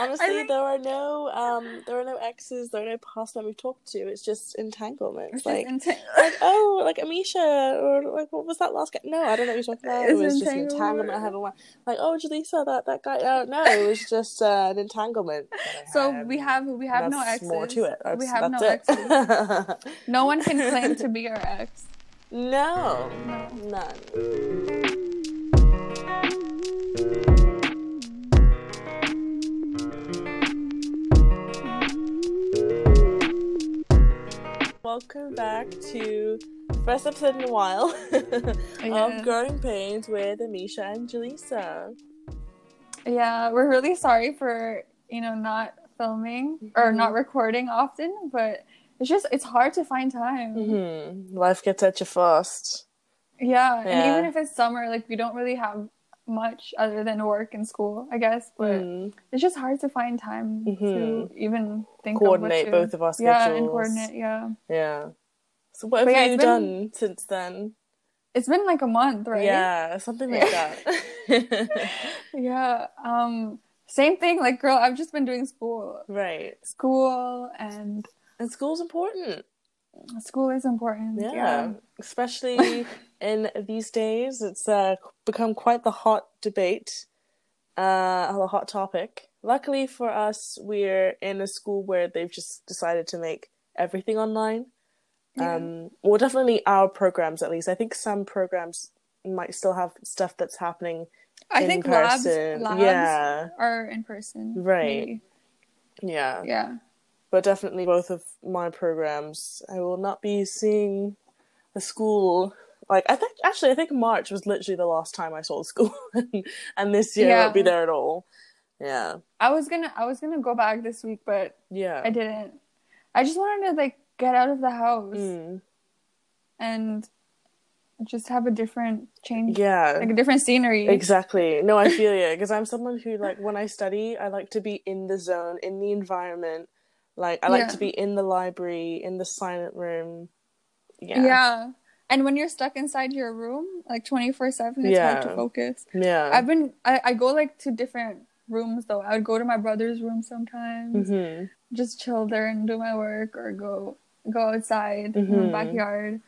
honestly, think- there are no um, there are no exes, there are no past men we've talked to. It's just entanglements. It's like, just inten- like, oh, like Amisha, or like what was that last guy? No, I don't know what you're talking about. It It's was just an entanglement. entanglement I had my like, oh, Jaleesa, that that guy. Oh, no, it was just uh, an entanglement. so we have we have no exes. more to it. That's, we have no that's exes. No one can claim to be our ex. no, No. none. Welcome back to the first episode in a while Yeah. of Growing Pains with Amisha and Jaleesa. Yeah, we're really sorry for you know not filming or Mhm. not recording often, but it's just it's hard to find time. hmm Life gets at you fast. Yeah, Yeah. and even if it's summer, like we don't really have much other than work and school, I guess. But Mm. it's just hard to find time to Mhm. even think Coordinate of both of our schedules. Yeah, and coordinate. Yeah, Yeah. So what have yeah, you it's been- done since then? it's been like a month, right? Yeah, something like that. yeah. Um, same thing. Like, girl, I've just been doing school, right. school, and And school's important. school is important. Yeah. Yeah, Especially in these days, it's uh, become quite the hot debate, uh, a hot topic. Luckily for us, we're in a school where they've just decided to make everything online. Yeah. Um, well, definitely our programs, at least. I think some programs might still have stuff that's happening I in think person. labs, labs Yeah, are in person. Right. maybe. yeah. Yeah. But definitely both of my programs, I will not be seeing the school. Like I think, actually, I think March was literally the last time I saw school, and this year I won't be there at all. Yeah, I was gonna I was gonna go back this week, but yeah. I didn't. I just wanted to like get out of the house Mm. and just have a different change, Yeah, like a different scenery. exactly. No, I feel you because I'm someone who like when I study, I like to be in the zone, in the environment. Like I like Yeah. to be in the library, in the silent room. yeah. Yeah, And when you're stuck inside your room, like twenty four seven, it's hard to focus. yeah. I've been I, I go like to different rooms though. I would go to my brother's room sometimes, hmm just chill there and do my work, or go go outside in the Mhm. backyard.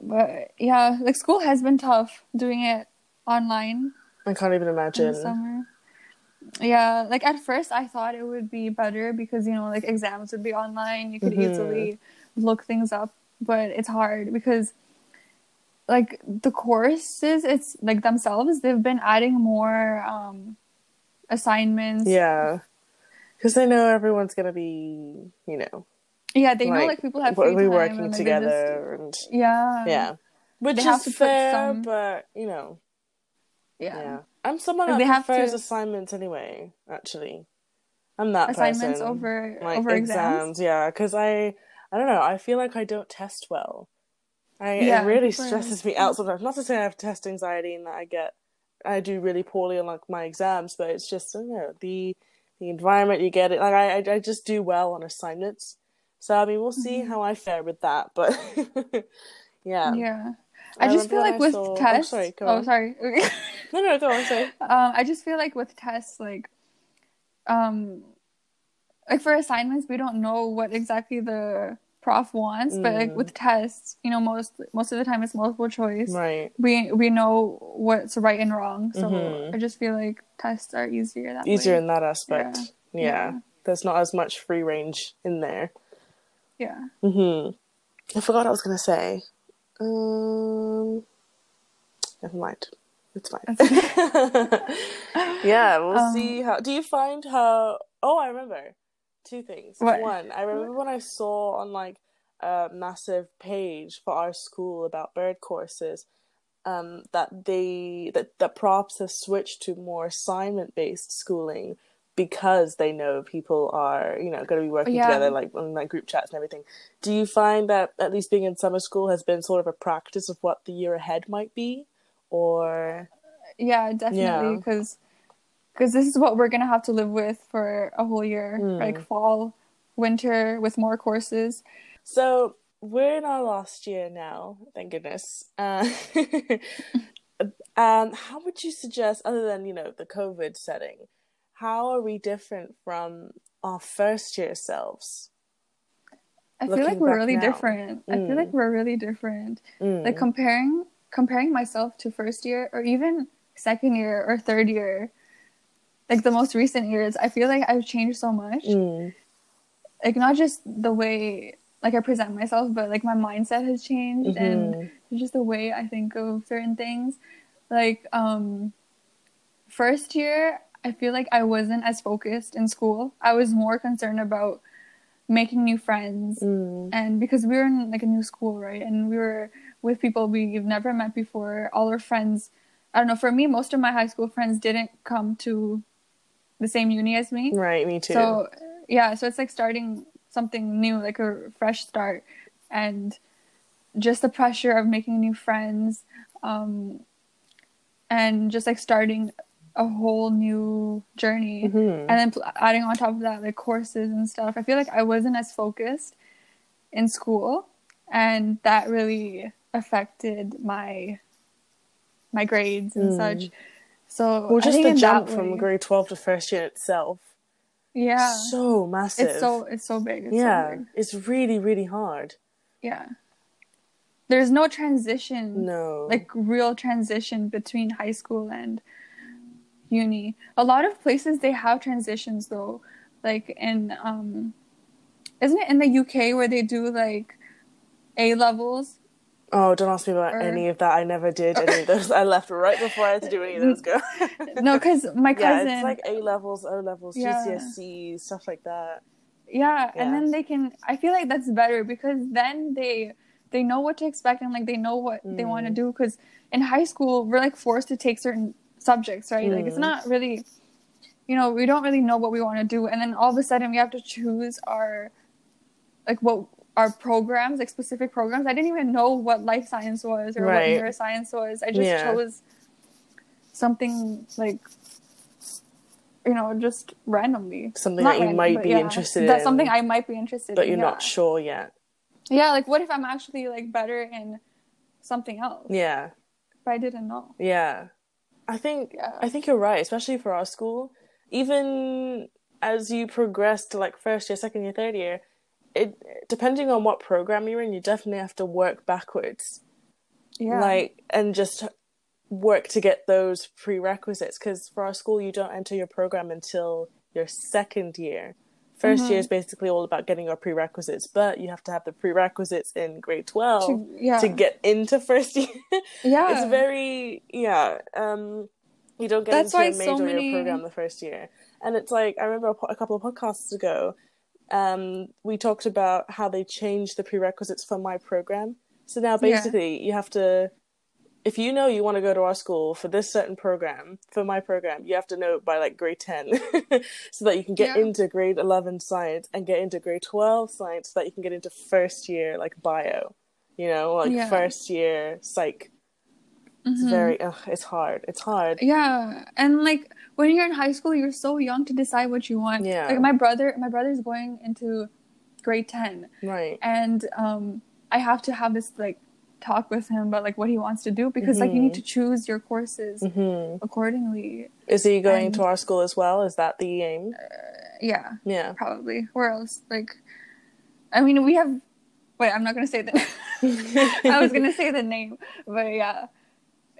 But yeah, like school has been tough doing it online I can't even in imagine. the summer. Yeah, like at first I thought it would be better because you know like exams would be online, you could Mhm. easily look things up, but it's hard because like the courses it's like themselves they've been adding more um assignments. Yeah. Because they know everyone's going to be, you know, Yeah, they know like people have free we're working and, like, together and yeah. yeah. Which They is fair, some- but, you know, Yeah. yeah. I'm someone Like, that they have prefers to- assignments anyway, actually. I'm that Assignments person. over like over exams. yeah, because I, I don't know, I feel like I don't test well. I, Yeah, it really stresses me out sometimes. Not to say I have test anxiety and that I get, I do really poorly on like my exams, but it's just don't know the the environment you get it. Like I, I, I just do well on assignments. So I mean, we'll see Mhm. how I fare with that, but yeah. Yeah. I I, just feel like I with saw- oh, tests. sorry, go oh, sorry. No, no, go on. Sorry. um, I just feel like with tests, like, um, like for assignments, we don't know what exactly the prof wants, but like Mm. with tests, you know, most most of the time it's multiple choice. Right. We we know what's right and wrong, so Mhm. I just feel like tests are easier that Easier way. in that aspect. Yeah. Yeah. Yeah. There's not as much free range in there. Yeah. hmm I forgot what I was gonna say. Um, never mind. It's fine. yeah, we'll Um, see how. Do you find how? Oh, I remember two things. What? One, I remember when I saw on like a massive page for our school about bird courses, um, that they that that props have switched to more assignment based schooling because they know people are you know going to be working Yeah. together like on like group chats and everything. Do you find that at least being in summer school has been sort of a practice of what the year ahead might be, or Yeah, definitely. Yeah. Because this is what we're gonna have to live with for a whole year, Mm. like fall, winter, with more courses. So we're in our last year now, thank goodness. Uh, um, how would you suggest, other than you know the COVID setting, how are we different from our first year selves? I feel like we're really now. different. I feel like Mm. we're really different. Mm. Like comparing comparing myself to first year or even second year or third year, like the most recent years, I feel like I've changed so much. Mm. Like not just the way like I present myself, but like my mindset has changed and Mhm. just the way I think of certain things. Like um first year, I feel like I wasn't as focused in school. I was more concerned about making new friends Mm. and because we were in like a new school, right? And we were with people we've never met before. All our friends, I don't know, for me most of my high school friends didn't come to the same uni as me. Right, me too. So yeah, so it's like starting something new, like a fresh start, and just the pressure of making new friends, um, and just like starting a whole new journey, Mhm. and then pl- adding on top of that like courses and stuff. I feel like I wasn't as focused in school, and that really affected my my grades and Mm. such. So well, just the jump from way- grade 12 to first year itself. yeah, So massive. it's so it's so big. It's so yeah, big. it's really, really hard. Yeah. There's no transition, No. like real transition between high school and uni. A lot of places they have transitions though. Like in um isn't it in the UK where they do like A levels? Oh, don't ask me about or- any of that. I never did any of those. I left right before I had to do any of those. Go. No, cuz my cousin. yeah, it's like A levels, O levels, Yeah. GCSEs, stuff like that. yeah, and then they can I feel like that's better because then they they know what to expect and like they know what they want to Mm. do cuz in high school we're like forced to take certain subjects, right? Like it's Mm. not really you know, we don't really know what we want to do and then all of a sudden we have to choose our like what our programs, like specific programs. I didn't even know what life science was or Right. what neuroscience was. I just Yeah. chose something like you know, just randomly. Something Not that you random, might be yeah, interested That's in, something I might be interested but in. you're yeah. not sure yet. Yeah, like what if I'm actually like better in something else? Yeah, But I didn't know. yeah. I think Yeah. I think you're right, especially for our school. Even as you progress to like first year, second year, third year, it depending on what program you're in, you definitely have to work backwards. Yeah. like and just work to get those prerequisites because for our school you don't enter your program until your second year 1st year is basically all about getting your prerequisites but you have to have the prerequisites in grade 12 To- yeah. to get into first year yeah. it's very yeah um you don't get That's into why a so major many- program the first year and it's like i remember a, po- a couple of podcasts ago um we talked about how they changed the prerequisites for my program so now Yeah. basically you have to if you know you want to go to our school for this certain program for my program you have to know by like grade 10 so that you can get Yeah. into grade 11 science and get into grade 12 science so that you can get into first year like bio you know like Yeah. first year psych it's Mhm. very ugh, it's hard it's hard Yeah, and like when you're in high school, you're so young to decide what you want. Yeah. Like my brother, my brother's going into grade ten, right and um, I have to have this like talk with him about like what he wants to do because like you need to choose your courses hmm accordingly. is he going And- to our school as well is that the aim Yeah, yeah probably. Where else? Like, I mean, we have. Wait, I'm not gonna say the. I was gonna say the name, but yeah,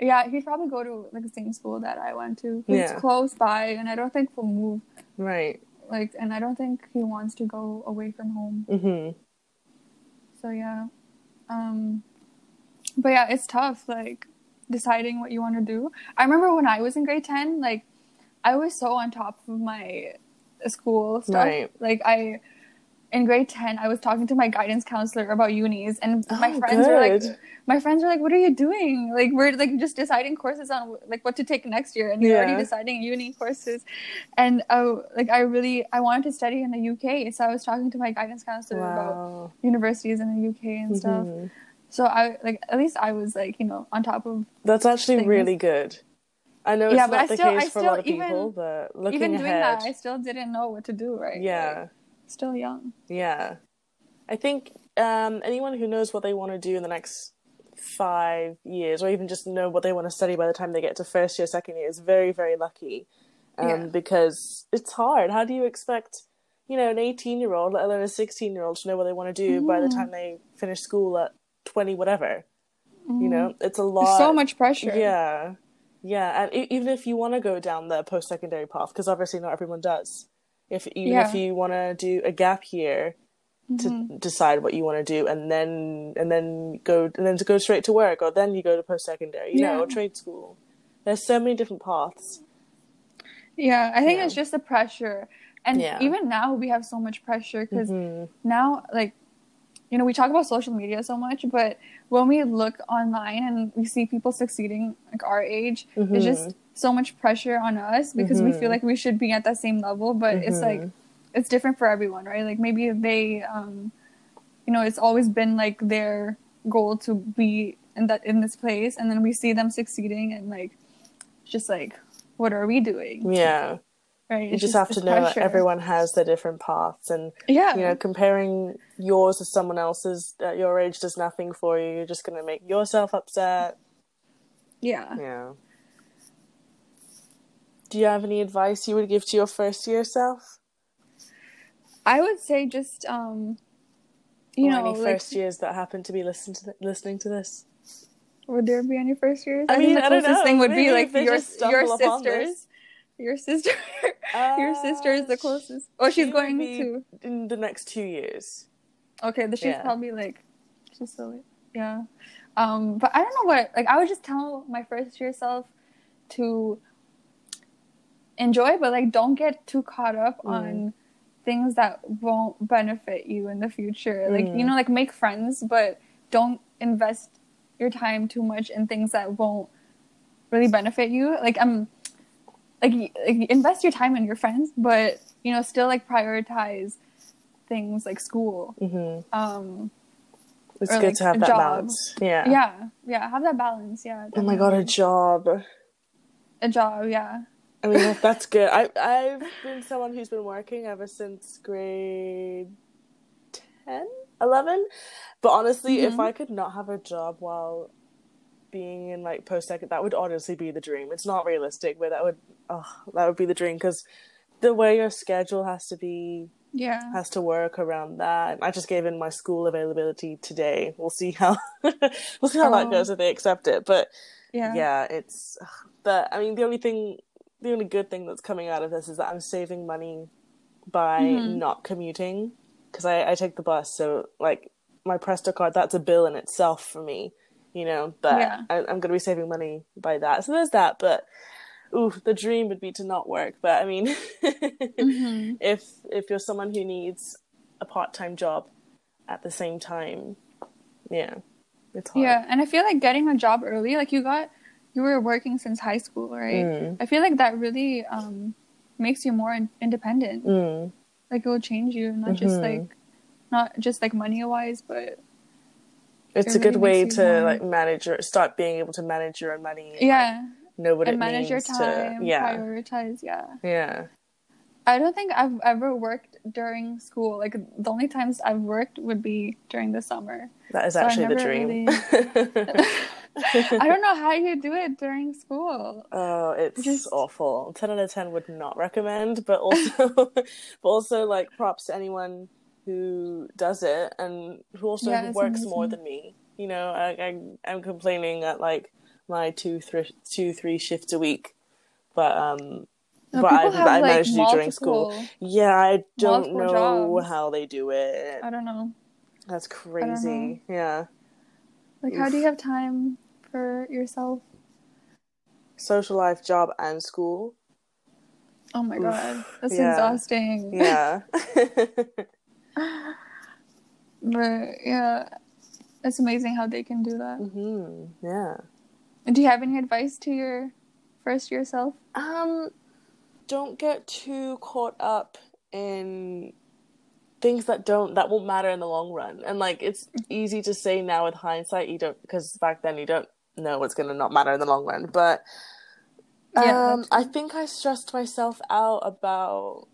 yeah, he'd probably go to like the same school that I went to. 'cause Yeah. It's close by, and I don't think we'll move. right Like, and I don't think he wants to go away from home. hmm So yeah, um, but yeah, it's tough. Like deciding what you want to do. I remember when I was in grade ten, like I was so on top of my school stuff. Right. Like I, in grade ten, I was talking to my guidance counselor about unis, and my Oh, friends were like, my friends were like, "What are you doing? Like we're like just deciding courses on like what to take next year, and you're Yeah. already deciding uni courses." And uh, like I really I wanted to study in the UK, so I was talking to my guidance counselor about universities in the UK and stuff. Mhm. So I like at least I was like you know on top of That's actually things. really good. I know it's Yeah, but not I the still- case I for a lot of still people, even- but looking even doing ahead, that. I still didn't know what to do. Right? yeah, Like, still young. yeah. I think um, anyone who knows what they want to do in the next five years, or even just know what they want to study by the time they get to first year, second year, is very, very lucky. um, Yeah. because it's hard. How do you expect, you know, an 18 year old, let alone a 16 year old, to know what they want to do by the Mhm. time they finish school at 20 whatever? You Mhm. know, it's a There's lot. so much pressure. Yeah, yeah, and even if you want to go down the post secondary path, because obviously not everyone does. If even Yeah. if you want to do a gap year to Mhm. decide what you want to do, and then and then go and then to go straight to work, or then you go to post secondary, you know, or trade school. There's so many different paths. Yeah, I think Yeah. it's just the pressure. And Yeah. even now we have so much pressure because Mhm. now like you know we talk about social media so much but when we look online and we see people succeeding like our age Mhm. it's just so much pressure on us because we feel Mhm. like we should be at that same level but it's like Mhm. it's different for everyone right like maybe they um you know it's always been like their goal to be in that in this place and then we see them succeeding and like just like what are we doing Yeah, right you It's just have to know that everyone has their different paths, and yeah you know, comparing yours to someone else's at your age does nothing for you. You're just gonna make yourself upset. yeah Yeah. Do you have any advice you would give to your first year self? I would say just um you or know any like first years that happen to be listen to th- listening to this? would there be any first years? I think mean, the I don't closest thing would be like your your sisters. Your sister your sister is the Uh, closest. Oh, she's going to in the next two years. Okay, then she's Yeah. probably like she's so yeah. Um but I don't know what like I would just tell my first year self to enjoy but like don't get too caught up Mm. on things that won't benefit you in the future. Like Mm. you know like make friends but don't invest your time too much in things that won't really benefit you. Like um like, like invest your time in your friends but you know still like prioritize things like school. hmm Um It's good like, to have that job. balance. Yeah. yeah, yeah, have that balance. Yeah. Oh my god, a job. a job. Yeah. I mean, that's good. I I've been someone who's been working ever since grade 10, 11. But honestly, if Mhm. I could not have a job while being in like post second, that would honestly be the dream. It's not realistic, but that would oh, that would be the dream because the way your schedule has to be Yeah. has to work around that. I just gave in my school availability today. We'll see how we'll see how that Oh. goes if they accept it. But Yeah. yeah, it's but I mean the only thing the only good thing that's coming out of this is that I'm saving money by Mhm. not commuting because I, I take the bus so like my Presto card that's a bill in itself for me you know but Yeah. I, I'm gonna be saving money by that so there's that but ooh the dream would be to not work but I mean Mhm. if if you're someone who needs a part-time job at the same time yeah it's hard Yeah, and I feel like getting a job early, like you got, you were working since high school, right? Mm. I feel like that really um makes you more in- independent. Mm. Like it will change you, not just Mhm. like, not just like money wise, but It's It a good way to like manage your start being able to manage your own money. and, like, yeah, know what and it manage your time, to yeah prioritize. Yeah. yeah I don't think I've ever worked during school. Like the only times I've worked would be during the summer. that is So actually the dream. I don't know how you do it during school. oh, it's Just- awful. Ten out of ten would not recommend, but also but also like props to anyone who does it and who also Yeah, works more than me. You know, I, I I'm complaining at like my two three two three shifts a week, but um. No, but I, have, I like, managed to do during school. Yeah, I don't know jobs. how they do it. I don't know. That's crazy. Yeah. Like, how do you have time for yourself? Social life, job, and school. Oh my Oof, god, that's yeah. exhausting. Yeah. But yeah, it's amazing how they can do that. Mm-hmm. Yeah. And do you have any advice to your first year self? Um, don't get too caught up in things that don't that won't matter in the long run. And like it's easy to say now with hindsight, you don't because back then you don't know what's gonna not matter in the long run. But Yeah, um, that's I think I stressed myself out about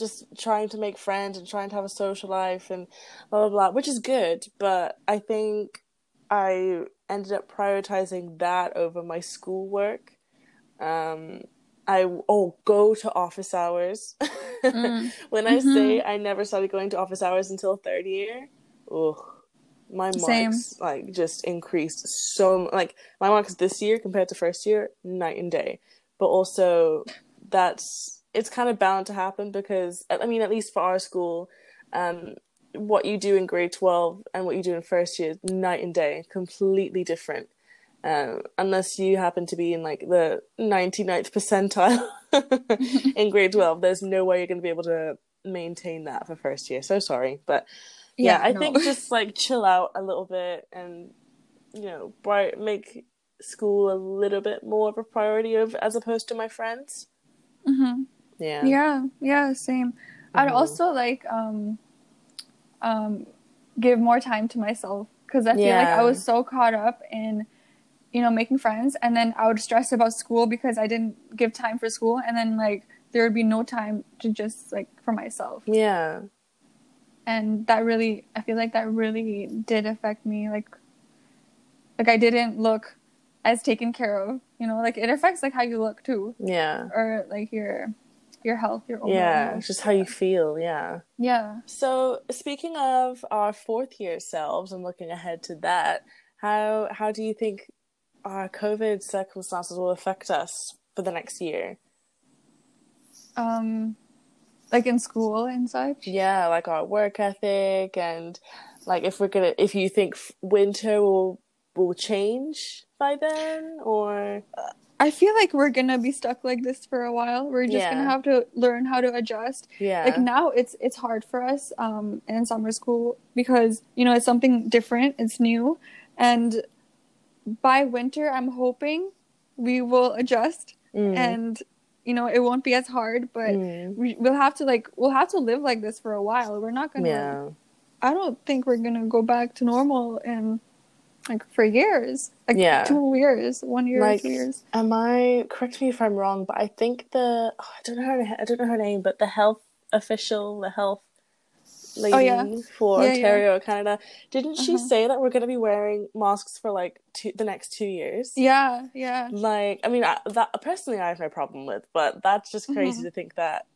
just trying to make friends and trying to have a social life and blah blah blah, which is good. But I think I ended up prioritizing that over my schoolwork. Um, I oh go to office hours. Mm. when I Mhm. say I never started going to office hours until third year, ugh, my marks Same. like just increased so like my marks this year compared to first year night and day. But also that's it's kind of bound to happen because I mean at least for our school, um, what you do in grade twelve and what you do in first year is night and day, completely different. Um, unless you happen to be in like the 99th percentile in grade 12 there's no way you're going to be able to maintain that for first year so sorry but yeah, i no. think just like chill out a little bit and you know bright make school a little bit more of a priority of as opposed to my friends Mhm. Yeah Yeah, yeah, same. I'd Mhm. also like um um give more time to myself because I feel like I was so caught up in you know making friends and then I would stress about school because I didn't give time for school and then like there would be no time to just like for myself. yeah And that really I feel like that really did affect me like like I didn't look as taken care of, you know, like it affects like how you look too yeah or like your your health, your overall yeah health. just how you feel yeah Yeah. So, speaking of our fourth year selves and looking ahead to that, how how do you think our COVID circumstances will affect us for the next year? um like in school and such Yeah, like our work ethic and like if we're gonna if you think winter will will change by then or i feel like we're gonna be stuck like this for a while. We're just Yeah. gonna have to learn how to adjust. Yeah. Like now it's it's hard for us um in summer school because you know it's something different. It's new. And by winter i'm hoping we will adjust Mm, and you know it won't be as hard but mm, we, we'll have to like we'll have to live like this for a while. We're not gonna yeah. I don't think we're gonna go back to normal in like for years. Like Yeah. two years, one year, Like- two years. Am I correct me if I'm wrong, but I think the oh, I don't know her I don't know her name, but the health official, the health lady Oh, yeah. for Yeah, yeah. Ontario, Canada, didn't she Uh-huh. say that we're going to be wearing masks for like two, the next two years? Yeah, yeah. Like, I mean, I, that personally, I have no problem with, but that's just crazy Mhm. to think that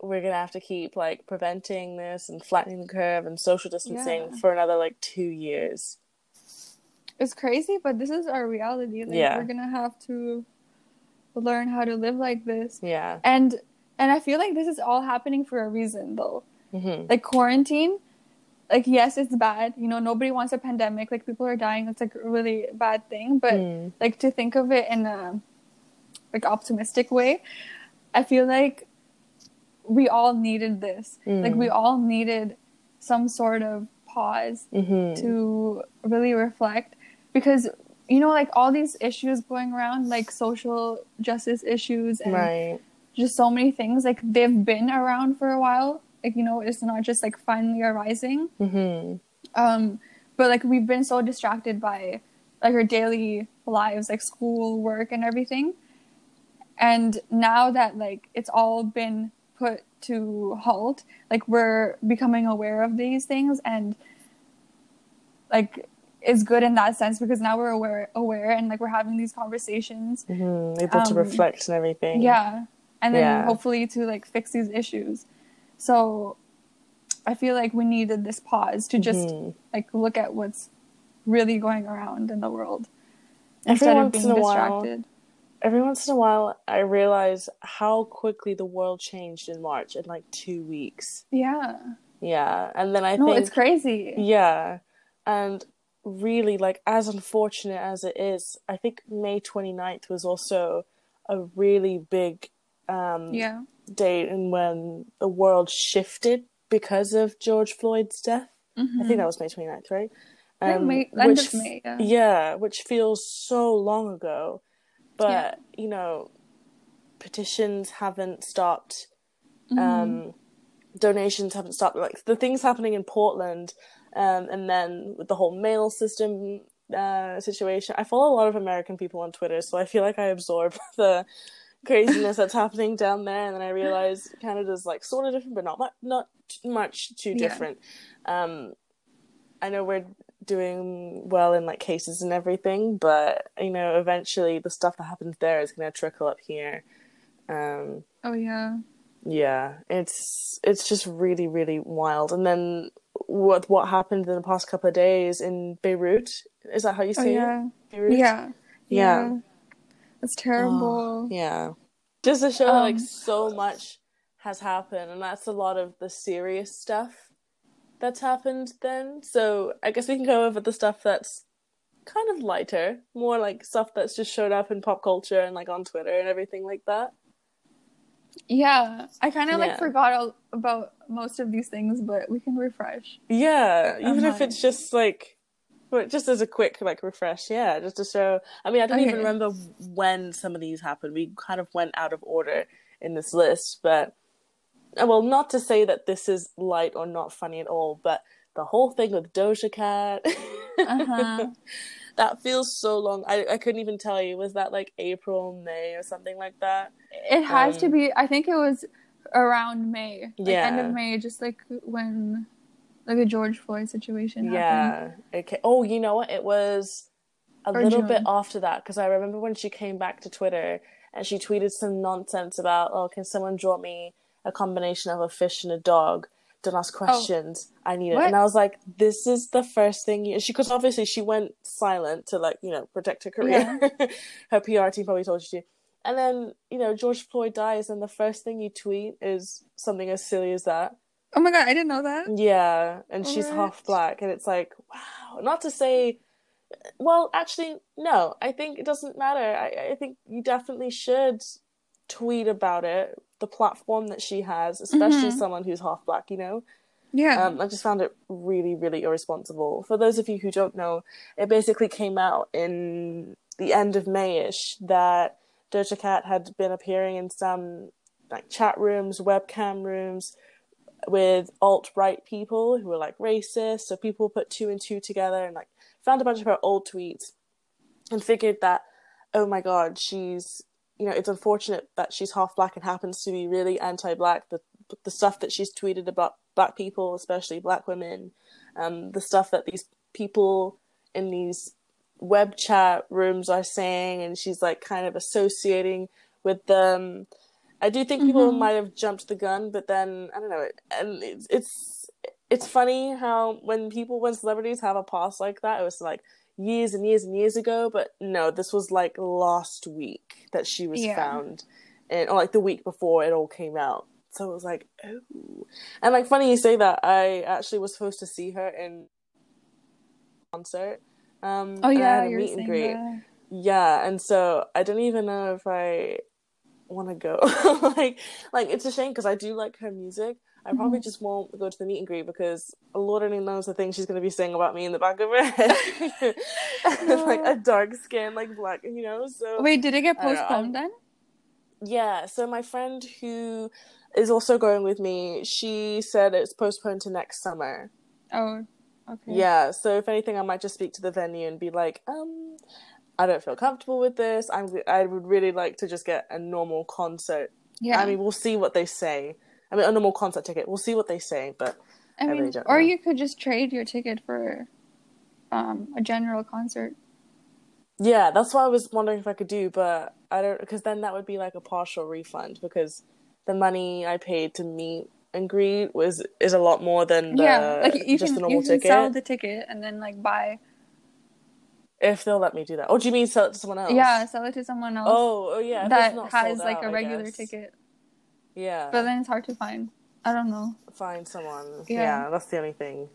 we're gonna have to keep like preventing this and flattening the curve and social distancing Yeah. for another like two years. It's crazy, but this is our reality. Like Yeah. we're gonna have to learn how to live like this. Yeah. And and I feel like this is all happening for a reason though. hmm Like quarantine, like yes, it's bad. You know, nobody wants a pandemic. Like people are dying. It's like a really bad thing. But Mm. like to think of it in a like optimistic way i feel like we all needed this Mm. like we all needed some sort of pause hmm to really reflect because you know like all these issues going around like social justice issues and Right. just so many things like they've been around for a while. Like you know it's not just like finally arising. Hmm um but like we've been so distracted by like our daily lives like school work and everything. And now that like it's all been put to halt like we're becoming aware of these things and like it's good in that sense because now we're aware aware and like we're having these conversations hmm Able to Um, reflect and everything. yeah and then Yeah. hopefully to like fix these issues so i feel like we needed this pause to just Mhm. like look at what's really going around in the world Every instead of once being in a while- distracted Every once in a while, I realize how quickly the world changed in March in like two weeks. yeah Yeah, and then I no think it's crazy Yeah. And really, like, as unfortunate as it is, I think May 29th was also a really big um, yeah date and when the world shifted because of George Floyd's death. I think that was May 29th, right? Mm-hmm. Um, May- end which, of May, yeah. yeah, which feels so long ago. But, Yeah. you know, petitions haven't stopped Mm-hmm. um, donations haven't stopped. Like the things happening in Portland, um, and then with the whole mail system uh, situation. I follow a lot of American people on Twitter, so I feel like I absorb the craziness that's happening down there, and then I realize Canada's like sort of different, but not much, not much too Yeah. different. Um, I know we're doing well in like cases and everything, but you know, eventually the stuff that happens there is going to trickle up here. Um, Oh yeah. yeah, it's it's just really really wild. And then what what happened in the past couple of days in Beirut? Is that how you Oh say yeah. it? Beirut? Yeah. Yeah. It's terrible. Yeah. Just to show that like Um, so much has happened and that's a lot of the serious stuff that's happened then. So I guess we can go over the stuff that's kind of lighter, more like stuff that's just showed up in pop culture and like on Twitter and everything like that. Yeah. I kind of Yeah. like forgot all about most of these things, but we can refresh. Yeah, even if it's just like but just as a quick like refresh, yeah, just to show. I mean, I don't even remember when some of these happened. We kind of went out of order in this list, but uh, well, not to say that this is light or not funny at all, but the whole thing with Doja Cat, Uh-huh. that feels so long. I I couldn't even tell you. Was that like April, May, or something like that? It has to Um, be. I think it was around May, like end of May, just like when like the George Floyd situation happened. Yeah. Okay. Oh, you know what? It was a Or little bit after that because I remember when she came back to Twitter and she tweeted some nonsense about, "Oh, can someone draw me a combination of a fish and a dog? Don't ask oh. questions. I need it." What? And I was like, "This is the first thing you." She because obviously she went silent to like you know protect her career. her PR team probably told you to. And then you know George Floyd dies, and the first thing you tweet is something as silly as that. Oh my god, I didn't know that. Yeah, and she's What? half black, and it's like, wow. Not to say, well, actually, no. I think it doesn't matter. I, I think you definitely should tweet about it, the platform that she has, especially Mhm. someone who's half black, you know? Yeah. Um, I just found it really, really irresponsible. For those of you who don't know, it basically came out in the end of Mayish that Doja Cat had been appearing in some like chat rooms, webcam rooms with alt right people who were like racist. So people put two and two together and like found a bunch of her old tweets and figured that, oh my god, she's you know, it's unfortunate that she's half black and happens to be really anti-black. The the stuff that she's tweeted about black people, especially black women, um, the stuff that these people in these web chat rooms are saying, and she's like kind of associating with them. I do think people Mhm. might have jumped the gun, but then I don't know. And it's it's it's funny how when people when celebrities have a past like that, it was like years and years and years ago. But no, this was like last week that she was Yeah. found, and or like the week before it all came out. So it was like, oh, and like funny you say that. I actually was supposed to see her in concert. Um, oh and I yeah, had a you're meet and greet. that. Yeah, and so I don't even know if I want to go. like, like it's a shame because I do like her music. I probably Mhm. just won't go to the meet and greet because Lord only knows the things she's gonna be saying about me in the back of her head, like a dark skin, like black, you know. So Wait, did it get I don't know, postponed then? yeah, so my friend who is also going with me, she said it's postponed to next summer. Oh, okay. Yeah, so if anything, I might just speak to the venue and be like, um, I don't feel comfortable with this. I'm, I would really like to just get a normal concert. Yeah. I mean, we'll see what they say. I mean, a normal concert ticket. We'll see what they say, but I I mean, really or know. you could just trade your ticket for um a general concert. yeah, that's what I was wondering if I could do, but I don't, because then that would be like a partial refund because the money I paid to meet and greet was is a lot more than the, yeah, like you just can the normal you can ticket. sell the ticket and then like buy. If they'll let me do that. Oh, do you mean sell it to someone else? Yeah, sell it to someone else Oh, oh yeah. that has sold like a I regular guess. ticket. Yeah. But then it's hard to find. I don't know. find someone. Yeah. Yeah. that's the only thing.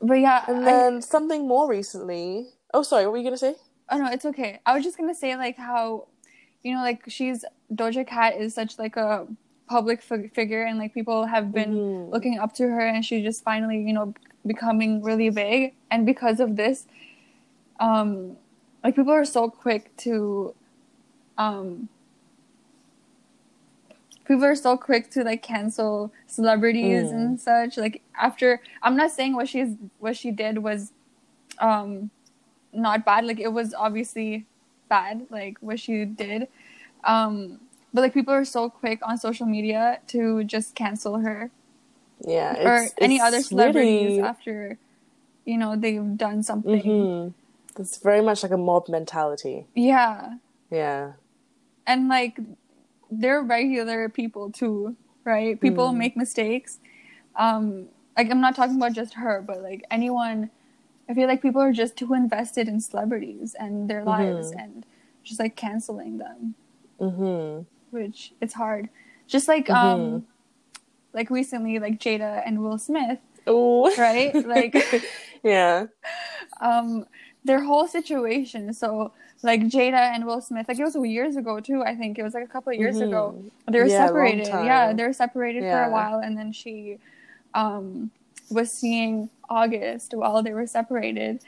But yeah, And I- then something more recently. Oh, sorry. What were you gonna say? Oh no, it's okay. I was just gonna say like how, you know, like she's Doja Cat is such like a public fig- figure, and like people have been Mhm. looking up to her, and she's just finally, you know, becoming really big. And because of this, um, like people are so quick to, um, people are so quick to like cancel celebrities Mm. and such. Like after, I'm not saying what she's what she did was, um, not bad. Like it was obviously bad, like what she did. Um, but like people are so quick on social media to just cancel her Yeah. or it's- any other celebrities really- after, you know, they've done something. Mhm. It's very much like a mob mentality. Yeah, Yeah. and like they're regular people too, right? People Mm. make mistakes. Um, like I'm not talking about just her, but like anyone. I feel like people are just too invested in celebrities and their lives Mhm. and just like canceling them, Mm-hmm. which it's hard. Just like Mhm. um, like recently, like Jada and Will Smith, Oh, right? Like yeah. um their whole situation so like jada and will smith like it was years ago too i think it was like a couple of years ago they were Mm-hmm. Yeah, separated yeah they were separated for a while and then she um was seeing august while they were separated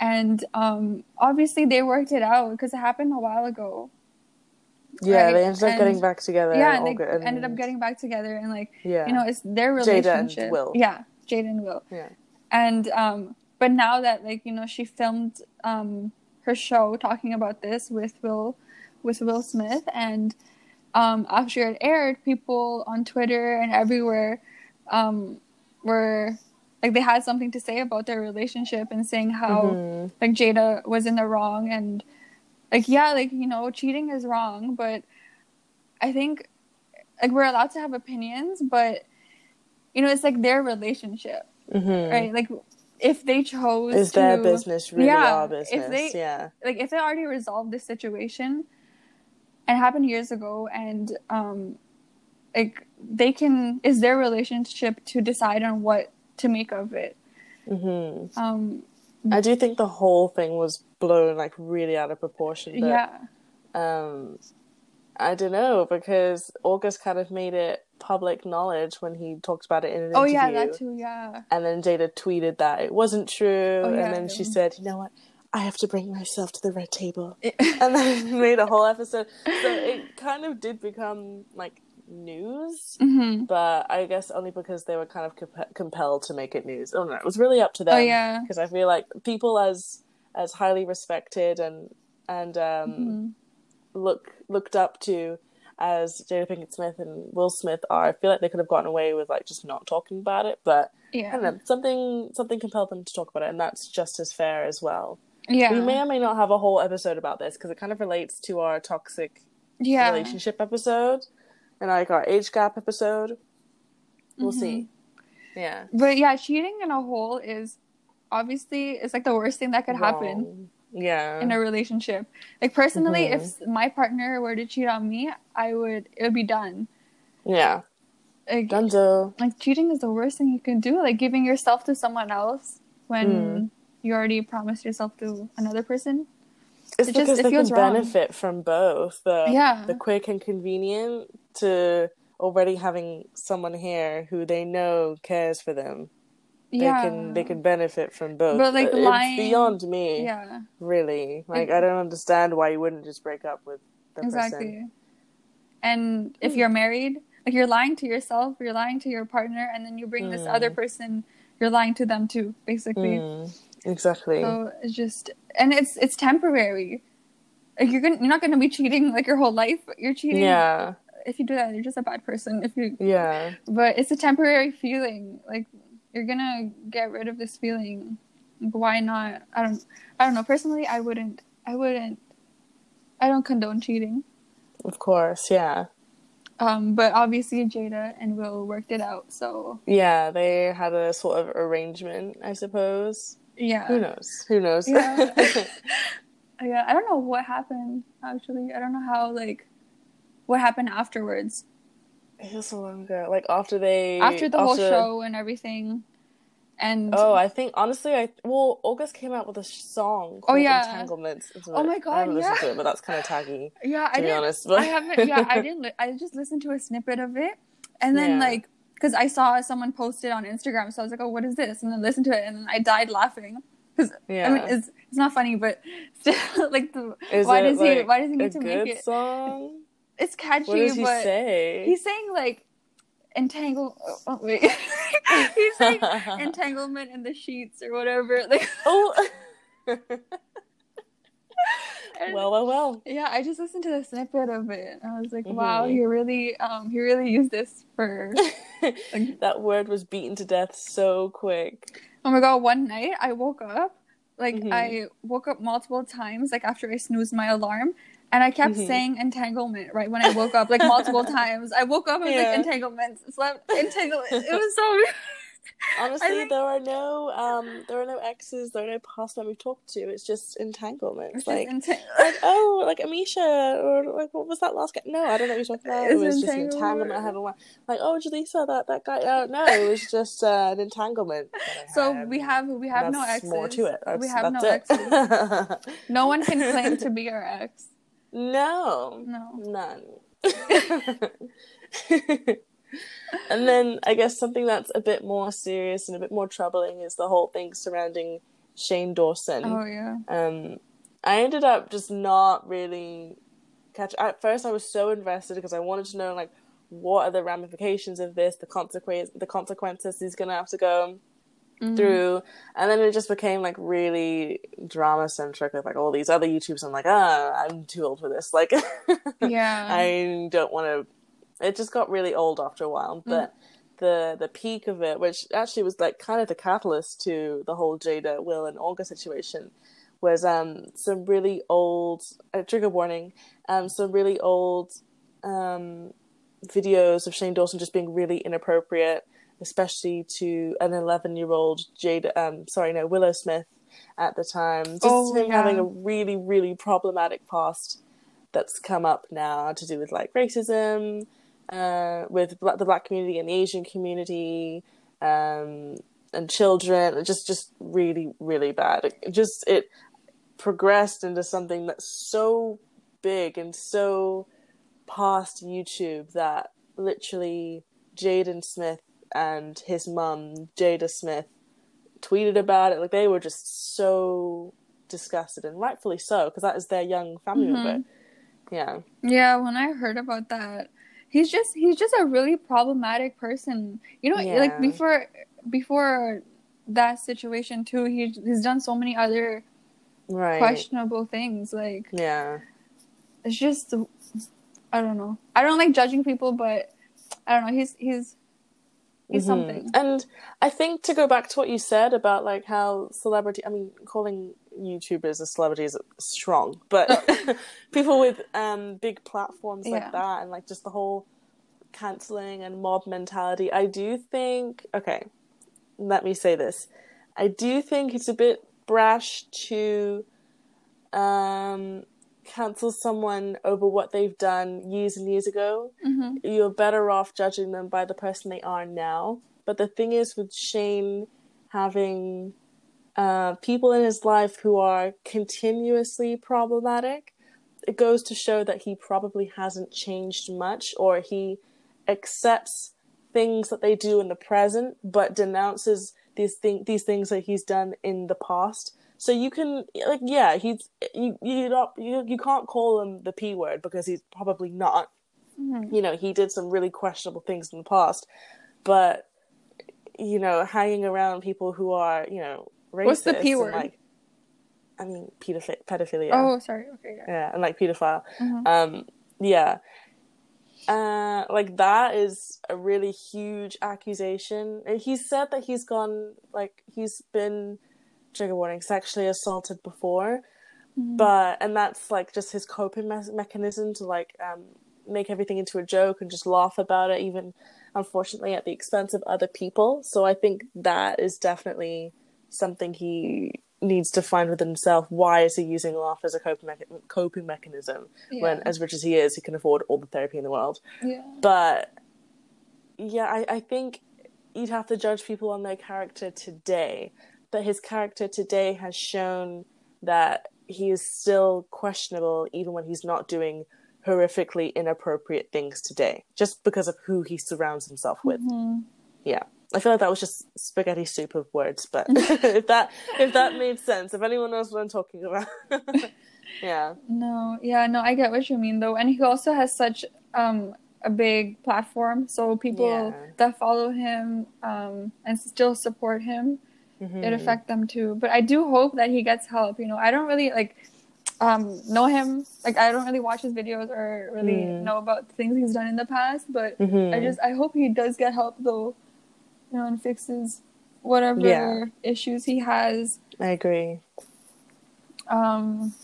and um obviously they worked it out because it happened a while ago Yeah, Right, they ended up and- getting back together. yeah and they good, ended up getting back together and like yeah, you know it's their relationship. Jada and Will. yeah jada and will yeah. and um but now that like you know she filmed um her show talking about this with will with will smith and um after it aired people on twitter and everywhere um were like they had something to say about their relationship and saying how Mhm. like jada was in the wrong and like yeah like you know cheating is wrong but i think like we're allowed to have opinions but you know it's like their relationship Mhm. right? Like if they chose Is to, their business really Yeah, our if business? they- yeah. like if they already resolved this situation, and it happened years ago, and um, like they can is their relationship to decide on what to make of it. hmm Um, I do think the whole thing was blown like really out of proportion. But, yeah, Um, I don't know because August kind of made it public knowledge when he talked about it in an oh interview. yeah, that too, yeah, And then Jada tweeted that it wasn't true. Oh, yeah. And then she said, you know what? I have to bring myself to the red table. And then made a whole episode. So it kind of did become like news. hmm But I guess only because they were kind of comp- compelled to make it news. I don't know. It was really up to them. Oh yeah, Because I feel like people as as highly respected and and um, Mhm. look looked up to as Jada Pinkett Smith and Will Smith are, I feel like they could have gotten away with like just not talking about it. But yeah. I don't know, something something compelled them to talk about it, and that's just as fair as well. yeah, We may or may not have a whole episode about this because it kind of relates to our toxic yeah. relationship episode and like our age gap episode. We'll Mhm. see. Yeah. But yeah, cheating in a whole is obviously it's like the worst thing that could happen. Yeah. in a relationship. Like personally, Mhm. if my partner were to cheat on me, I would it would be done. yeah. Like, Dunzo. like cheating is the worst thing you can do. Like giving yourself to someone else when Mm. you already promised yourself to another person. It's It just- because it they feels can wrong. benefit from both the Yeah. the quick and convenient to already having someone here who they know cares for them. They yeah, can they can benefit from both. But, like, it's beyond me. yeah, Really. Like It- I don't understand why you wouldn't just break up with the exactly. person. And if Hmm. you're married, like you're lying to yourself, you're lying to your partner, and then you bring this Mm. other person, you're lying to them too, basically. Mm, exactly. So it's just, and it's it's temporary. Like you're gonna, you're not gonna be cheating like your whole life. But you're cheating. yeah. If you do that, you're just a bad person. If you, Yeah. but it's a temporary feeling. Like you're gonna get rid of this feeling. Like, why not? I don't. I don't know. Personally, I wouldn't. I wouldn't. I don't condone cheating. Of course, yeah. Um, but obviously Jada and Will worked it out. So Yeah, they had a sort of arrangement, I suppose. yeah. Who knows? Who knows? Yeah. Yeah, I don't know what happened actually. I don't know how like what happened afterwards. It was so long ago. Like after they After the whole show and everything. And Oh, I think honestly, I well, August came out with a song. Oh, yeah. Entanglements. Oh my god, I haven't listened yeah. to it, but that's kind of taggy. yeah, I didn't honest, but I haven't yeah, I didn't li- I just listened to a snippet of it and then Yeah. like cuz I saw someone post it on Instagram so I was like, "Oh, what is this?" and then listened to it and I died laughing cuz Yeah. I mean, it's it's not funny, but still like the why it, does he why does he need to make it? song? It's catchy, What does he but say? He's saying like entangle. Oh, oh, wait, he's saying entanglement in the sheets or whatever. Like, oh. and- well, well, well. yeah, I just listened to the snippet of it. and I was like, wow, Mhm. he really, um, he really used this for. that word was beaten to death so quick. Oh my god! One night I woke up, like Mhm. I woke up multiple times, like after I snoozed my alarm, and I kept mm-hmm. saying entanglement right when I woke up, like multiple times. I woke up and yeah. was like entanglement, slept entanglement. It was so weird. Honestly, think... there are no um, there are no exes, there are no past men we've talked to. It's just entanglements. It's like, entang- like, oh, like Amisha, or like what was that last guy? No, I don't know what you're talking about. It's it was just an entanglement I had one. Like, oh, Jaleesa, that that guy. Oh, no, it was just uh, an entanglement. So we have we have no exes. More to it. That's, we have no it. exes. no one can claim to be our ex. No. No. None. and then I guess something that's a bit more serious and a bit more troubling is the whole thing surrounding Shane Dawson. Oh yeah. Um, I ended up just not really catch. At first, I was so invested because I wanted to know like what are the ramifications of this, the consequence, the consequences he's gonna have to go mm-hmm. through, and then it just became like really drama centric with like all these other YouTubes. I'm like, ah, I'm too old for this. Like, yeah, I don't want to it just got really old after a while. Mm. But mm. the the peak of it, which actually was like kind of the catalyst to the whole Jada, Will, and Olga situation, was um some really old uh, trigger warning, um some really old um videos of Shane Dawson just being really inappropriate, especially to an eleven year old Jada. Um, sorry, no, Willow Smith at the time. Just oh, him yeah. having a really really problematic past that's come up now to do with like racism uh, with the black community and the Asian community um, and children. Just just really really bad. It just it progressed into something that's so big and so past YouTube that literally Jaden Smith and his mum Jada Smith tweeted about it. Like they were just so disgusted and rightfully so because that is their young family mm-hmm. member. Yeah. Yeah, when I heard about that, he's just he's just a really problematic person. You know, yeah. like before before that situation too, he he's done so many other right. questionable things. Like yeah, it's just I don't know. I don't like judging people, but I don't know. He's he's mm-hmm. something. And I think to go back to what you said about like how celebrity, I mean, calling YouTubers a celebrity is strong, but oh. people with um, big platforms like yeah. that and like just the whole canceling and mob mentality, I do think, okay, let me say this. I do think it's a bit brash to um, cancel someone over what they've done years and years ago, mm-hmm. you're better off judging them by the person they are now. But the thing is, with Shane having uh, people in his life who are continuously problematic, it goes to show that he probably hasn't changed much, or he accepts things that they do in the present, but denounces these thing these things that he's done in the past so you can like yeah, he's you you don't you you can't call him the p word because he's probably not. Mm-hmm. You know, he did some really questionable things in the past, but you know, hanging around people who are you know racist. What's the p word? Like, I mean, pedoph- pedophilia. Oh, sorry. Okay. Yeah, yeah and like pedophile. Mm-hmm. Um, yeah. Uh, like that is a really huge accusation. And he said that he's gone, like he's been trigger warning sexually assaulted before mm-hmm. but and that's like just his coping me- mechanism to like um, make everything into a joke and just laugh about it even unfortunately at the expense of other people so i think that is definitely something he needs to find within himself why is he using laugh as a coping, me- coping mechanism yeah. when as rich as he is he can afford all the therapy in the world yeah. but yeah I, I think you'd have to judge people on their character today but his character today has shown that he is still questionable even when he's not doing horrifically inappropriate things today just because of who he surrounds himself with. Mm-hmm. yeah. I feel like that was just spaghetti soup of words but if that if that made sense if anyone knows what i'm talking about. Yeah. No yeah no i get what you mean though. And he also has such um a big platform so people yeah. that follow him um and still support him mm-hmm. it affect them too. But I do hope that he gets help. You know, I don't really like um, know him. Like I don't really watch his videos or really mm. know about things he's done in the past. But mm-hmm. I just I hope he does get help though. You know, and fixes whatever yeah. issues he has. I agree. Um,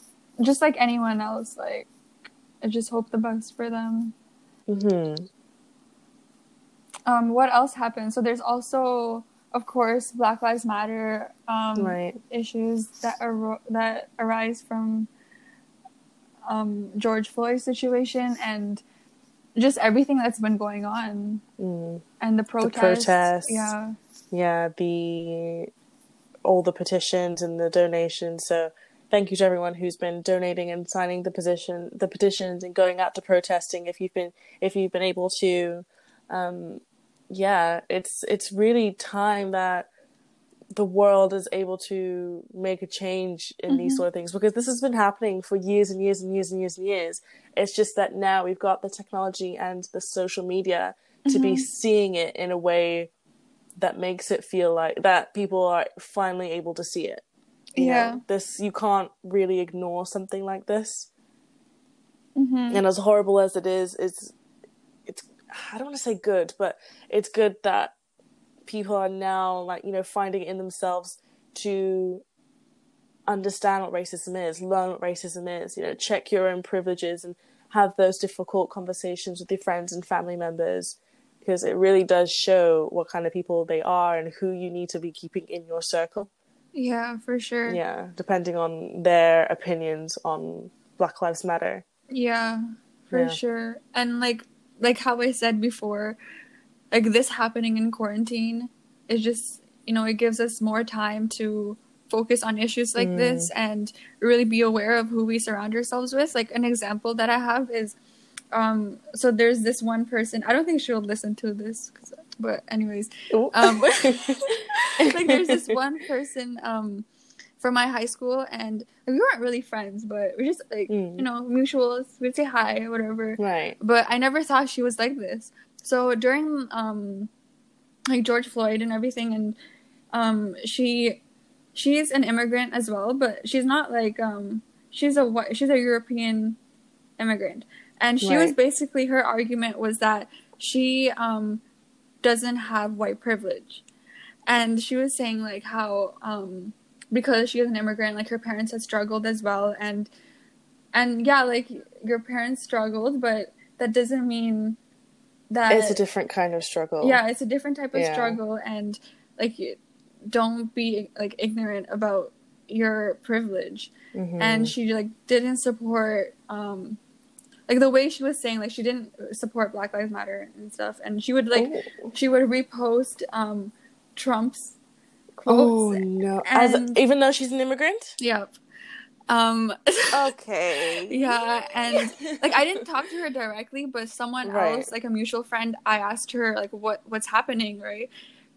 just like anyone else, like I just hope the best for them. Mm-hmm. Um, what else happened? So there's also, of course, Black Lives Matter um, Right. issues that that arise from um, George Floyd's situation and just everything that's been going on Mm. and the protests. protests. Yeah. yeah, the all the petitions and the donations. So thank you to everyone who's been donating and signing the position, the petitions, and going out to protesting. If you've been, if you've been able to, um, yeah, it's it's really time that the world is able to make a change in these Mhm. sort of things because this has been happening for years and years and years and years and years. It's just that now we've got the technology and the social media to be Mhm. seeing it in a way that makes it feel like that people are finally able to see it. You know, Yeah. this you can't really ignore something like this. hmm And as horrible as it's it's I don't want to say good, but it's good that people are now like, you know, finding it in themselves to understand what racism is, learn what racism is, you know, check your own privileges and have those difficult conversations with your friends and family members because it really does show what kind of people they are and who you need to be keeping in your circle. Yeah, for sure. Yeah, depending on their opinions on Black Lives Matter. Yeah, for Yeah. sure. And like like how I said before, like this happening in quarantine is just you know, it gives us more time to focus on issues like Mm. this and really be aware of who we surround ourselves with. Like an example that I have is um so there's this one person, I don't think she'll listen to this but anyways, Ooh. um like there's this one person um from my high school and like, we weren't really friends but we're just like Mm. you know mutuals. We'd say hi or whatever. Right. but i never thought she was like this. So during um like george floyd and everything and um she she's an immigrant as well but she's not like um she's a whi- she's a european immigrant. And she was basically her argument was that she um doesn't have white privilege. And she was saying like how um because she was an immigrant like her parents had struggled as well and and yeah like your parents struggled but that doesn't mean that it's a different kind of struggle. yeah it's a different type of Yeah. struggle and like don't be like ignorant about your privilege Mhm. and she like didn't support um like the way she was saying like she didn't support black lives matter and stuff and she would like Ooh. she would repost um trump's Oh no! As even though she's an immigrant. yep um Okay. yeah and like i didn't talk to her directly but someone Right. else like a mutual friend i asked her like what what's happening right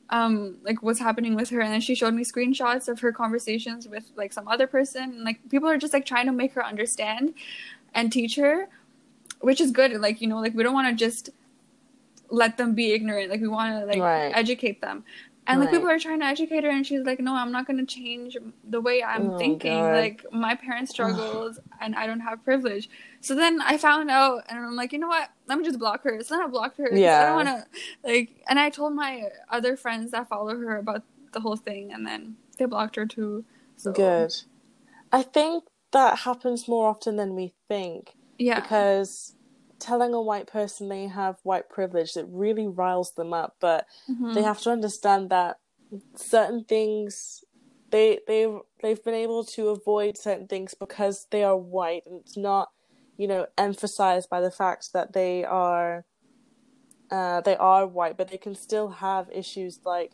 um like what's happening with her and then she showed me screenshots of her conversations with like some other person and like people are just like trying to make her understand and teach her which is good like you know like we don't want to just let them be ignorant like we want to like Right. educate them and like people are trying to educate her and she's like no i'm not going to change the way i'm Oh, thinking. God. like my parents struggled and i don't have privilege. So then i found out and i'm like you know what? Let me just block her. So then i blocked her 'cause i don't want to like and i told my other friends that follow her about the whole thing and then they blocked her too. So Good. I think that happens more often than we think yeah. because telling a white person they have white privilege it really riles them up, but Mhm. they have to understand that certain things they they they've been able to avoid certain things because they are white and it's not you know emphasized by the fact that they are uh, they are white but they can still have issues like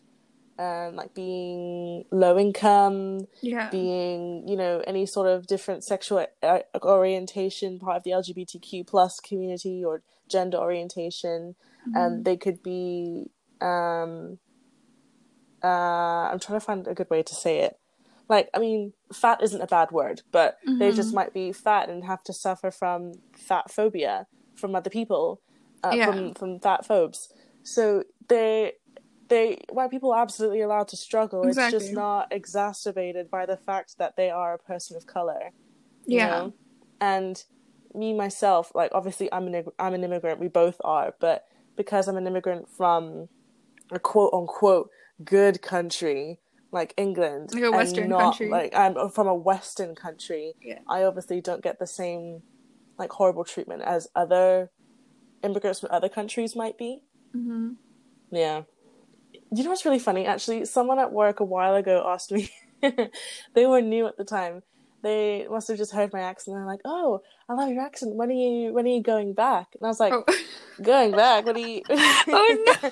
um, like being low income yeah. being you know any sort of different sexual uh, orientation part of the lgbtq plus community or gender orientation. Mhm. and they could be um uh i'm trying to find a good way to say it. Like i mean fat isn't a bad word but they just might be fat and have to suffer from fat phobia from other people uh, Yeah. from from fat phobes. So they they white people are absolutely allowed to struggle it's just not exacerbated by the fact that they are a person of color yeah know? and me myself like obviously i'm an i'm an immigrant we both are but because i'm an immigrant from a quote unquote good country like england Like a and Western not, country. like i'm from a western country Yeah. i obviously don't get the same like horrible treatment as other immigrants from other countries might be. Mm-hmm. Yeah. You know what's really funny? Actually, someone at work a while ago asked me. they were new at the time. They must have just heard my accent. And they're like, "Oh, I love your accent. When are you? When are you going back?" And I was like, Oh. "Going back? What are you?" Oh, no.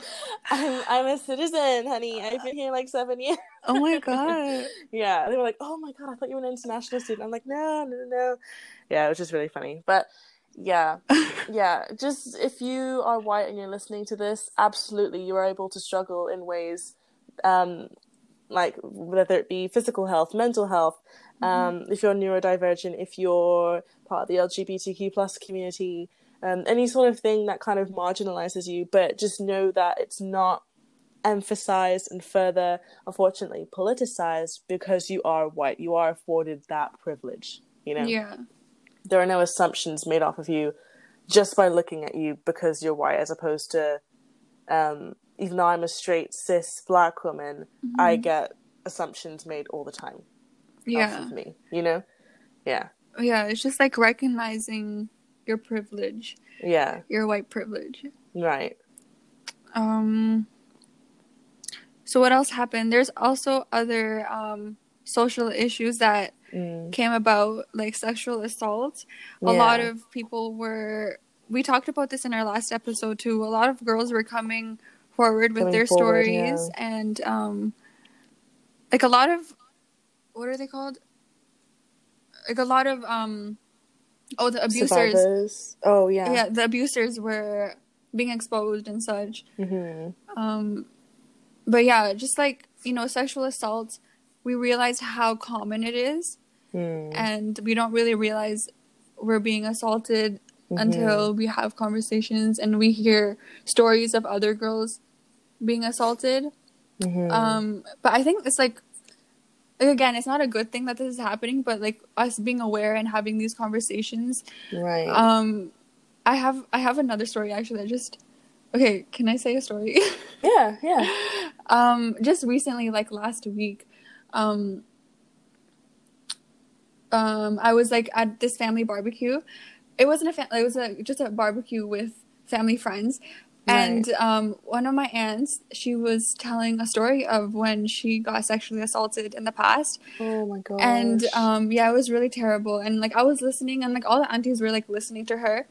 I'm I'm a citizen, honey. I've been here like seven years. oh my god. Yeah, they were like, "Oh my god, I thought you were an international student." I'm like, "No, no, no, no." Yeah, it was just really funny. But yeah, yeah, just if you are white and you're listening to this, absolutely, you are able to struggle in ways, um, like whether it be physical health, mental health. Um, if you're neurodivergent, if you're part of the LGBTQ plus community, um, any sort of thing that kind of marginalizes you, but just know that it's not emphasized and further, unfortunately, politicized because you are white. You are afforded that privilege. You know, Yeah. There are no assumptions made off of you just by looking at you because you're white, as opposed to, um, even though I'm a straight cis black woman, I get assumptions made all the time off Yeah. of me. You know, yeah, Yeah. It's just like recognizing your privilege, yeah, your white privilege. right. Um. So what else happened? There's also other um social issues that Mm. came about, like sexual assault. A lot of people were. We talked about this in our last episode too. A lot of girls were coming forward with Coming their forward, stories, and um, like a lot of what are they called? Like a lot of um, oh the abusers. Survivors. Oh yeah. Yeah, the abusers were being exposed and such. hmm Um, but yeah, just like you know, sexual assault, we realize how common it is, Mm. and we don't really realize we're being assaulted until we have conversations and we hear stories of other girls being assaulted. Mhm. Um, but I think it's like. like, Again, it's not a good thing that this is happening, but like us being aware and having these conversations. right. Um, I have I have another story actually. I just okay. Can I say a story? yeah, yeah. um just recently like last week um um i was like at this family barbecue. It wasn't a family it was a just a barbecue with family friends. Right. and um one of my aunts she was telling a story of when she got sexually assaulted in the past. Oh my god. and um yeah it was really terrible. And like i was listening and like all the aunties were like listening to her.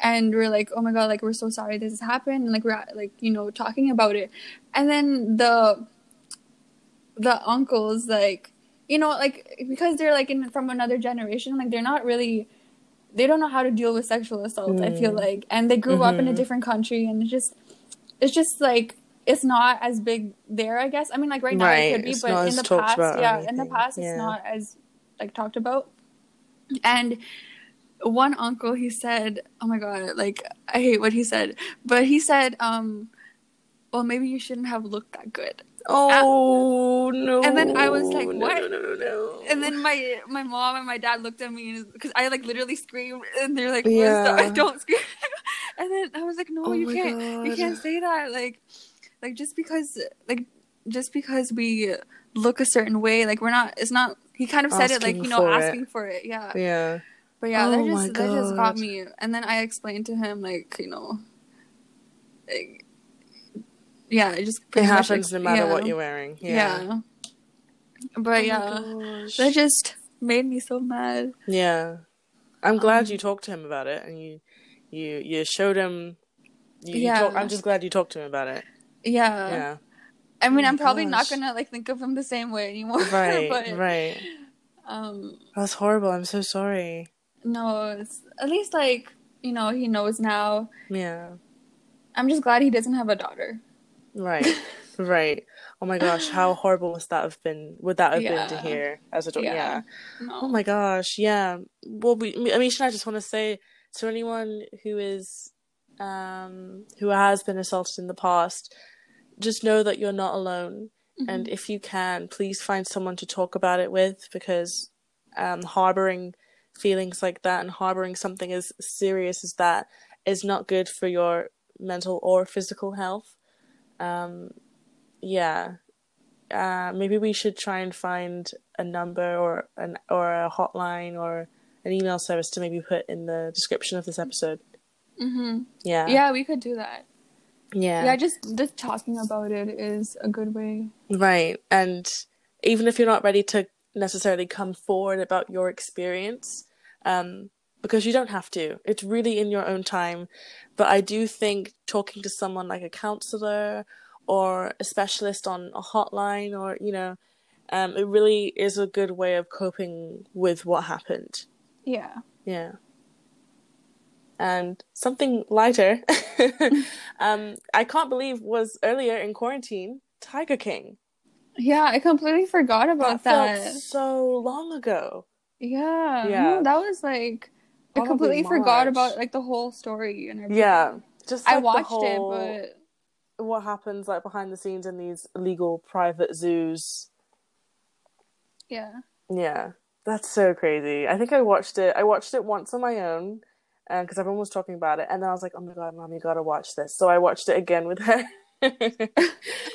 And we're like oh my god like we're so sorry this has happened and like we're like you know talking about it. And then the the uncles like you know like because they're like in from another generation like they're not really they don't know how to deal with sexual assault i feel Mm. like. And they grew up in a Mhm. different country and it's just it's just like it's not as big there i guess. I mean like right now Right, it could be it's but in the past yeah in the past it's not as like talked about. And one uncle he said oh my god like i hate what he said but he said um well maybe you shouldn't have looked that good Oh no. And then I was like, what? No, no, no, and then my my mom and my dad looked at me because I like literally screamed and they're like Yeah. don't scream and then I was like no Oh you can't you can't say that like like just because like just because we look a certain way like we're not it's not he kind of said it like you know for it. asking for it yeah Yeah. but yeah Oh that just that just got me and then I explained to him like you know like yeah it just It much, happens no matter yeah. what you're wearing. Yeah. yeah, but Oh yeah gosh. that just made me so mad Yeah. I'm glad Um, you talked to him about it and you you you showed him you, you Yeah. talk, I'm just glad you talked to him about it. Yeah. Yeah. I mean, Oh I'm probably not gonna like think of him the same way anymore. Right. but right. um, That's horrible. I'm so sorry. no, it's at least like you know he knows now. Yeah. I'm just glad he doesn't have a daughter. Right. right. Oh my gosh, how horrible must that have been? Would that have been to Yeah. hear as a daughter? Yeah. Yeah. No. Oh my gosh, yeah. Well, we, I mean, I just want to say to anyone who is, um, who has been assaulted in the past, just know that you're not alone. And if you can, please find someone to talk about it with because, um, harboring feelings like that and harboring something as serious as that is not good for your mental or physical health. Um, yeah. Uh, maybe we should try and find a number or an or a hotline or an email service to maybe put in the description of this episode. Mm-hmm. Yeah. Yeah, we could do that. Yeah. Yeah, just just talking about it is a good way. Right. And even if you're not ready to necessarily come forward about your experience, um, because you don't have to, it's really in your own time. But I do think talking to someone like a counselor or a specialist on a hotline or, you know, um, it really is a good way of coping with what happened. Yeah. Yeah. And something lighter, um, I can't believe was earlier in quarantine, Tiger King. Yeah, I completely forgot about that. that. so long ago. Yeah. Yeah. No, that was like I completely forgot about like the whole story and everything. Yeah, just I like, the watched whole- it, but what happens like behind the scenes in these illegal private zoos. yeah. Yeah, that's so crazy. I think I watched it. I watched it once on my own, um, and because everyone was talking about it, and then I was like, "Oh my god, mom, you gotta watch this." So I watched it again with her. I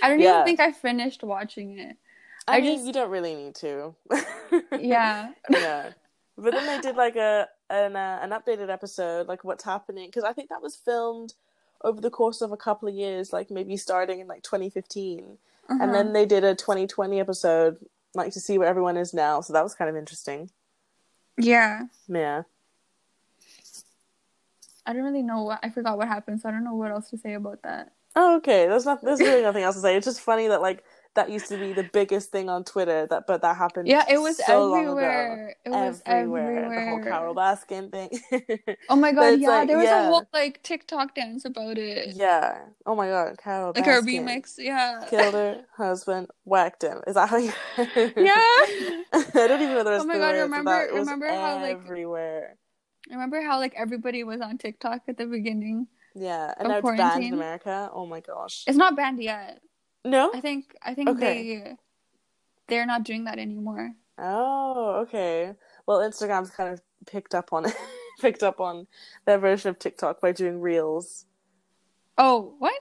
don't Yeah. even think I finished watching it. I, I mean, just- you don't really need to. Yeah. yeah. But then they did like a an uh, an updated episode, like what's happening, because I think that was filmed over the course of a couple of years, like maybe starting in like 2015, Uh-huh. and then they did a 2020 episode, like to see where everyone is now. So that was kind of interesting. Yeah. Yeah. I don't really know what I forgot what happened, so I don't know what else to say about that. Oh, okay. There's not. There's really nothing else to say. It's just funny that like that used to be the biggest thing on Twitter. That but that happened. Yeah, it was so everywhere. It was everywhere. everywhere. The whole Carole Baskin thing. Oh my god, yeah, like- there was yeah. a whole like TikTok dance about it. yeah. Oh my god, Carole. Like Baskin. remix, yeah. Killed her husband, whacked him. Is that how you? Yeah. I don't even know the rest Oh my of the God, remember- that- it was remember how, like- everywhere. Remember how like everybody was on TikTok at the beginning? Yeah, and now it's banned in? America. Oh my gosh. It's not banned yet. No. I think I think Okay. they they're not doing that anymore. Oh, okay. Well, Instagram's kind of picked up on it, picked up on their version of TikTok by doing reels. Oh, what?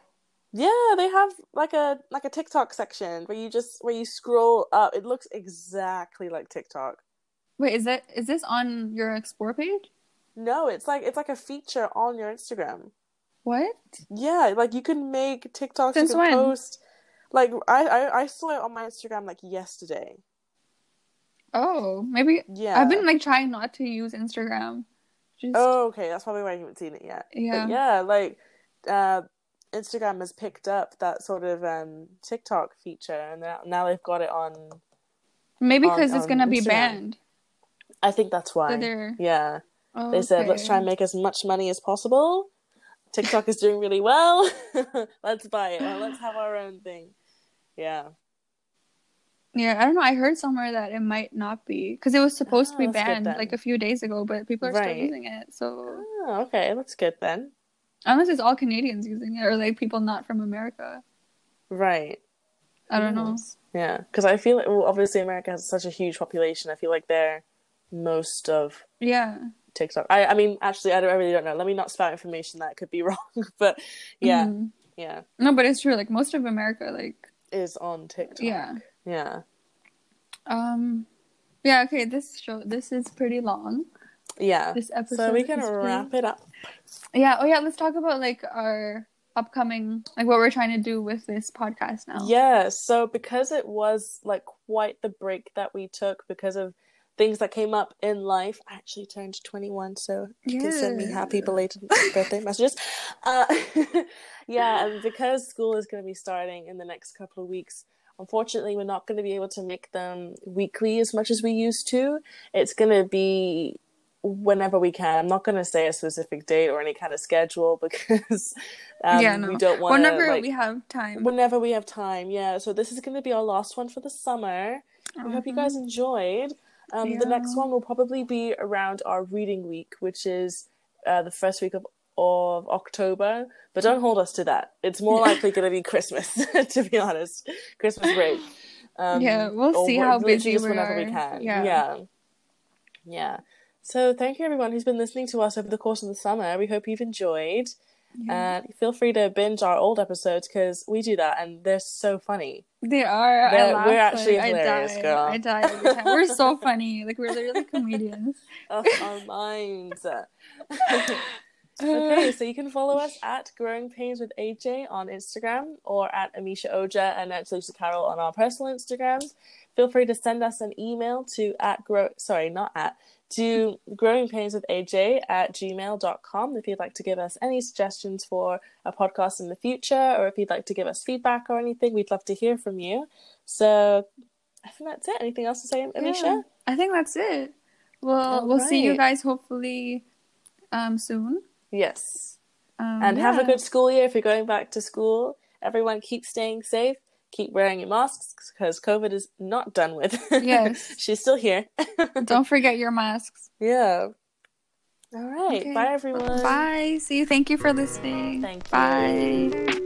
Yeah, they have like a like a TikTok section where you just where you scroll up. It looks exactly like TikTok. Wait, is that is this on your explore page? No, it's like it's like a feature on your Instagram. What? Yeah, like you can make TikToks. Since you can when? post. Like I, I I saw it on my Instagram like yesterday. Oh, maybe Yeah. I've been like trying not to use Instagram. Just Oh, okay. That's probably why you haven't seen it yet. But Yeah. yeah, like uh, Instagram has picked up that sort of um, TikTok feature, and now, they've got it on. maybe because it's gonna be banned. I think that's why. So Yeah, oh, they said let's try and make as much money as possible. TikTok is doing really well. let's buy it. Or let's have our own thing. Yeah. Yeah, I don't know. I heard somewhere that it might not be because it was supposed to Ah, be good banned like a few days ago, but people are still using it. So Oh, okay, that's good then. unless it's all Canadians using it or like people not from America, Right. I don't know. Yeah, because I feel like, well, obviously America has such a huge population. I feel like they're most of Yeah, TikTok. I, I mean, actually, I, don't, I really don't know. Let me not spout information that could be wrong. but yeah, Mhm. yeah, No, but it's true. Like most of America, like is on TikTok. yeah, yeah, um, yeah. Okay, this show this is pretty long. yeah. This episode. So we can is pretty- wrap it up. Yeah. Oh yeah. Let's talk about like our upcoming like what we're trying to do with this podcast now. Yeah. So because it was like quite the break that we took because of things that came up in life, I actually turned twenty one, so you can send me happy belated birthday messages. Uh, yeah, and because school is going to be starting in the next couple of weeks, unfortunately, we're not going to be able to make them weekly as much as we used to. It's going to be whenever we can. I'm not going to say a specific date or any kind of schedule because um, yeah. No. we don't want to. Whenever like, we have time. whenever we have time. Yeah, so this is going to be our last one for the summer. We hope you guys enjoyed. Um, The next one will probably be around our reading week, which is uh, the first week of of October. But don't hold us to that. It's more likely going to be Christmas, to be honest. Christmas break. Um, Yeah, we'll see how busy we whenever we can. Yeah. yeah, yeah. So thank you everyone who's been listening to us over the course of the summer. We hope you've enjoyed. Yeah. And feel free to binge our old episodes because we do that and they're so funny. They are. I They're- laugh, we're actually like, hilarious, I die. girl. I die every time. We're so funny. Like we're literally comedians. Oh, our minds. okay, so you can follow us at Growing Pains with AJ on Instagram or at Amisha Oja and at Lisa Carroll on our personal Instagrams. Feel free to send us an email to at grow sorry, not at to growing pains with AJ at gmail.com if you'd like to give us any suggestions for a podcast in the future or if you'd like to give us feedback or anything, we'd love to hear from you. So I think that's it. Anything else to say, Amisha? Yeah, I think that's it. Well, we'll see you guys hopefully um soon. Yes. Um, and have a good school year if you're going back to school. Everyone, keep staying safe. Keep wearing your masks because COVID is not done with. Yes. She's still here. Don't forget your masks. yeah. All right. Okay. Bye, everyone. Bye. See you. Thank you for listening. Thank you. Bye.